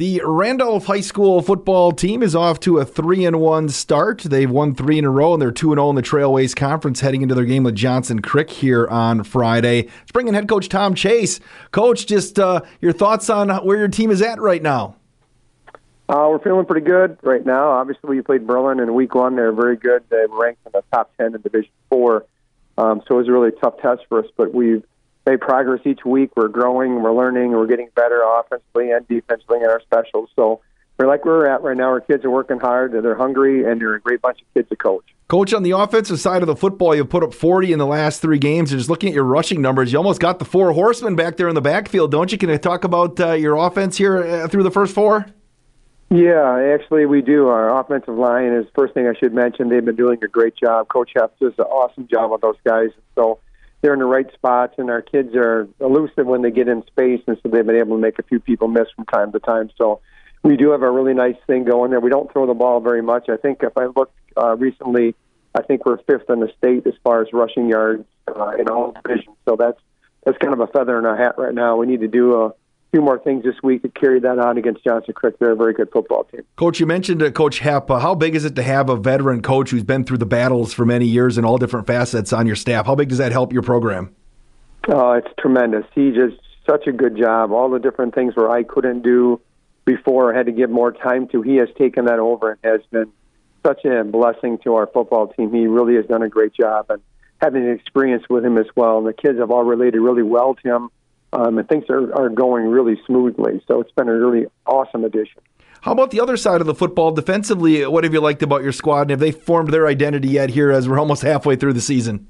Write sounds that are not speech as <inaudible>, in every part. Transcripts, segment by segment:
The Randolph High School football team is off to a 3 and 1 start. They've won 3 in a row and they're 2 and 0 in the Trailways Conference heading into their game with Johnson Creek here on Friday. Let's bring in head coach Tom Chase. Coach, just uh, your thoughts on where your team is at right now. Uh, we're feeling pretty good right now. Obviously, we played Berlin in week one. They're very good. They ranked in the top 10 in Division 4. Um, so it was a really tough test for us, but we've made progress each week. We're growing, we're learning, we're getting better offensively and defensively in our specials. So we're like where we're at right now. Our kids are working hard, they're hungry, and they're a great bunch of kids to coach. Coach, on the offensive side of the football, you've put up 40 in the last three games. And Just looking at your rushing numbers, you almost got the four horsemen back there in the backfield, don't you? Can you talk about uh, your offense here uh, through the first four? Yeah, actually, we do. Our offensive line is first thing I should mention. They've been doing a great job. Coach Heft does an awesome job with those guys. So they're in the right spots, and our kids are elusive when they get in space, and so they've been able to make a few people miss from time to time. So we do have a really nice thing going there. We don't throw the ball very much. I think if I look uh, recently, I think we're fifth in the state as far as rushing yards uh, in all divisions. So that's that's kind of a feather in our hat right now. We need to do a few more things this week to carry that on against Johnson Creek. They're a very good football team. Coach, you mentioned uh, Coach Hepp. Uh, how big is it to have a veteran coach who's been through the battles for many years in all different facets on your staff? How big does that help your program? Oh, it's tremendous. He does such a good job. All the different things where I couldn't do before, had to give more time to. He has taken that over and has been such a blessing to our football team. He really has done a great job and having an experience with him as well. And the kids have all related really well to him um, and things are, are going really smoothly. So it's been a really awesome addition. How about the other side of the football defensively? What have you liked about your squad, and have they formed their identity yet here as we're almost halfway through the season?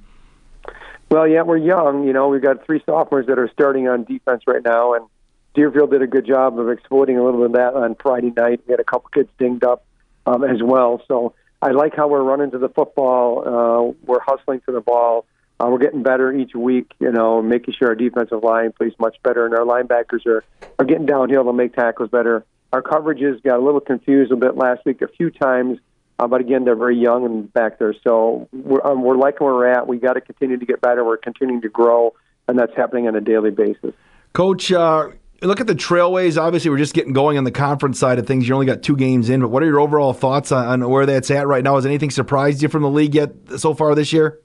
Well, yeah, we're young. You know, we've got three sophomores that are starting on defense right now, and Deerfield did a good job of exploiting a little bit of that on Friday night. We had a couple kids dinged up um, as well. So I like how we're running to the football. Uh, we're hustling to the ball. Uh, we're getting better each week, you know, making sure our defensive line plays much better, and our linebackers are, are getting downhill to make tackles better. Our coverages got a little confused a bit last week a few times, uh, but again, they're very young and back there. So we're, um, we're liking where we're at. We got to continue to get better. We're continuing to grow, and that's happening on a daily basis. Coach, uh, look at the Trailways. Obviously, we're just getting going on the conference side of things. You only got two games in, but what are your overall thoughts on, on where that's at right now? Has anything surprised you from the league yet so far this year?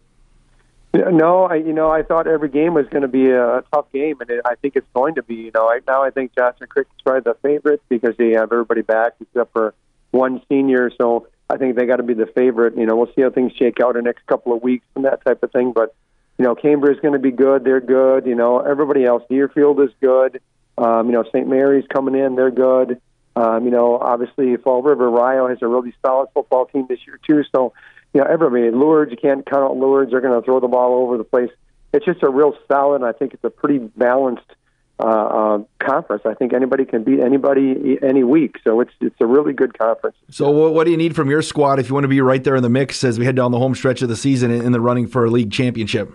No, I, you know, I thought every game was going to be a tough game, and it, I think it's going to be. You know, right now I think Johnson Creek is probably the favorite because they have everybody back except for one senior. So I think they got to be the favorite. You know, we'll see how things shake out in the next couple of weeks and that type of thing. But you know, Cambridge is going to be good. They're good. You know, everybody else. Deerfield is good. Um, you know, St. Mary's coming in. They're good. Um, you know, obviously Fall River Rio has a really solid football team this year too. So you know, everybody, Lourdes, you can't count out Lourdes. They're going to throw the ball over the place. It's just a real solid, I think it's a pretty balanced uh, uh, conference. I think anybody can beat anybody any week. So it's it's a really good conference. So what do you need from your squad if you want to be right there in the mix as we head down the home stretch of the season in the running for a league championship?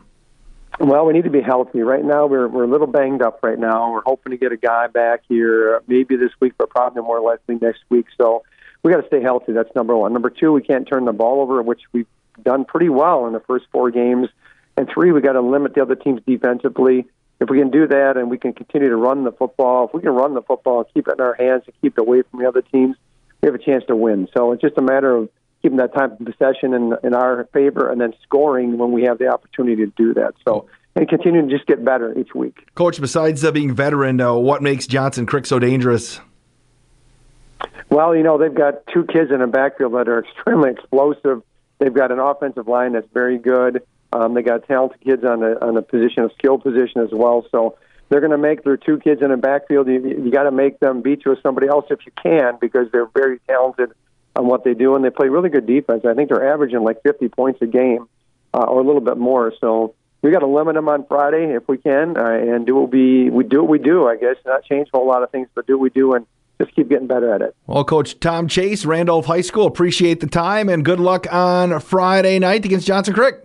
Well, we need to be healthy. Right now, we're we're a little banged up. Right now, we're hoping to get a guy back here, maybe this week, but probably more likely next week. So we got to stay healthy. That's number one. Number two, we can't turn the ball over, which we've done pretty well in the first four games. And three, we got to limit the other teams defensively. If we can do that and we can continue to run the football, if we can run the football and keep it in our hands and keep it away from the other teams, we have a chance to win. So it's just a matter of keeping that time of possession in, in our favor and then scoring when we have the opportunity to do that. So and continuing to just get better each week. Coach, besides uh, being veteran, uh, what makes Johnson Creek so dangerous? Well, you know, they've got two kids in the backfield that are <laughs> extremely explosive. They've got an offensive line that's very good. Um, they got talented kids on the on the position of skill position as well. So they're going to make their two kids in the backfield. You, you got to make them beat you with somebody else if you can because they're very talented on what they do and they play really good defense. I think they're averaging like 50 points a game uh, or a little bit more. So we got to limit them on Friday if we can uh, and do what we we do what we do. I guess not change a whole lot of things, but do what we do and just keep getting better at it. Well, Coach Tom Chase, Randolph High School, appreciate the time and good luck on Friday night against Johnson Creek.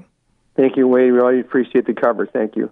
Thank you, Wade. We really appreciate the coverage. Thank you.